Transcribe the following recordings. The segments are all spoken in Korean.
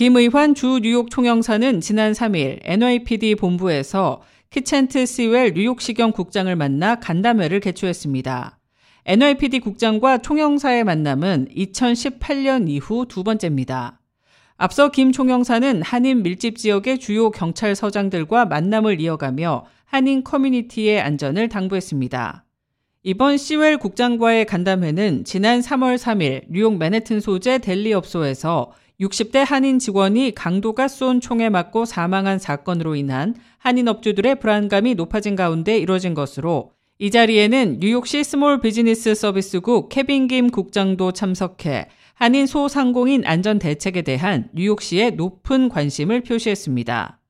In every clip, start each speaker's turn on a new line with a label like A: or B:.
A: 김의환 주 뉴욕 총영사는 지난 3일 NYPD 본부에서 키첸트 시웰 뉴욕시경 국장을 만나 간담회를 개최했습니다. NYPD 국장과 총영사의 만남은 2018년 이후 두 번째입니다. 앞서 김 총영사는 한인 밀집 지역의 주요 경찰서장들과 만남을 이어가며 한인 커뮤니티의 안전을 당부했습니다. 이번 시웰 국장과의 간담회는 지난 3월 3일 뉴욕 맨해튼 소재 델리 업소에서 60대 한인 직원이 강도가 쏜 총에 맞고 사망한 사건으로 인한 한인 업주들의 불안감이 높아진 가운데 이뤄진 것으로 이 자리에는 뉴욕시 small business 서비스국 케빈 김 국장도 참석해 한인 소상공인 안전 대책에 대한 뉴욕시의 높은 관심을 표시했습니다.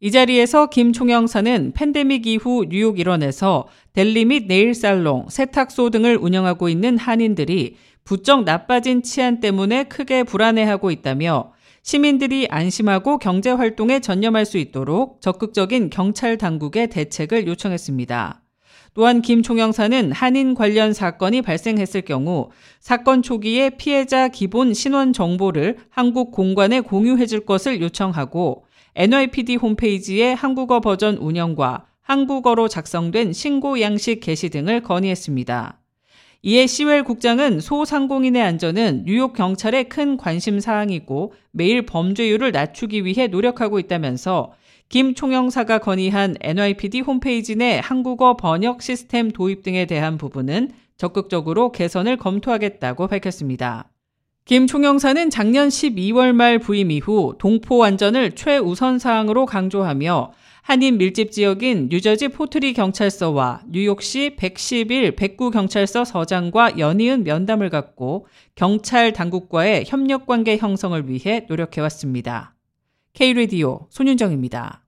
A: 이 자리에서 김 총영사는 팬데믹 이후 뉴욕 일원에서 델리 및 네일 살롱, 세탁소 등을 운영하고 있는 한인들이 부쩍 나빠진 치안 때문에 크게 불안해하고 있다며 시민들이 안심하고 경제 활동에 전념할 수 있도록 적극적인 경찰 당국의 대책을 요청했습니다. 또한 김 총영사는 한인 관련 사건이 발생했을 경우 사건 초기에 피해자 기본 신원 정보를 한국 공관에 공유해 줄 것을 요청하고 NYPD 홈페이지의 한국어 버전 운영과 한국어로 작성된 신고 양식 게시 등을 건의했습니다. 이에 시웰 국장은 소상공인의 안전은 뉴욕 경찰의 큰 관심 사항이고 매일 범죄율을 낮추기 위해 노력하고 있다면서 김 총영사가 건의한 NYPD 홈페이지 내 한국어 번역 시스템 도입 등에 대한 부분은 적극적으로 개선을 검토하겠다고 밝혔습니다. 김 총영사는 작년 12월 말 부임 이후 동포 안전을 최우선 사항으로 강조하며 한인 밀집 지역인 뉴저지 포트리 경찰서와 뉴욕시 111 백구 경찰서 서장과 연이은 면담을 갖고 경찰 당국과의 협력 관계 형성을 위해 노력해왔습니다. K-Radio 손윤정입니다.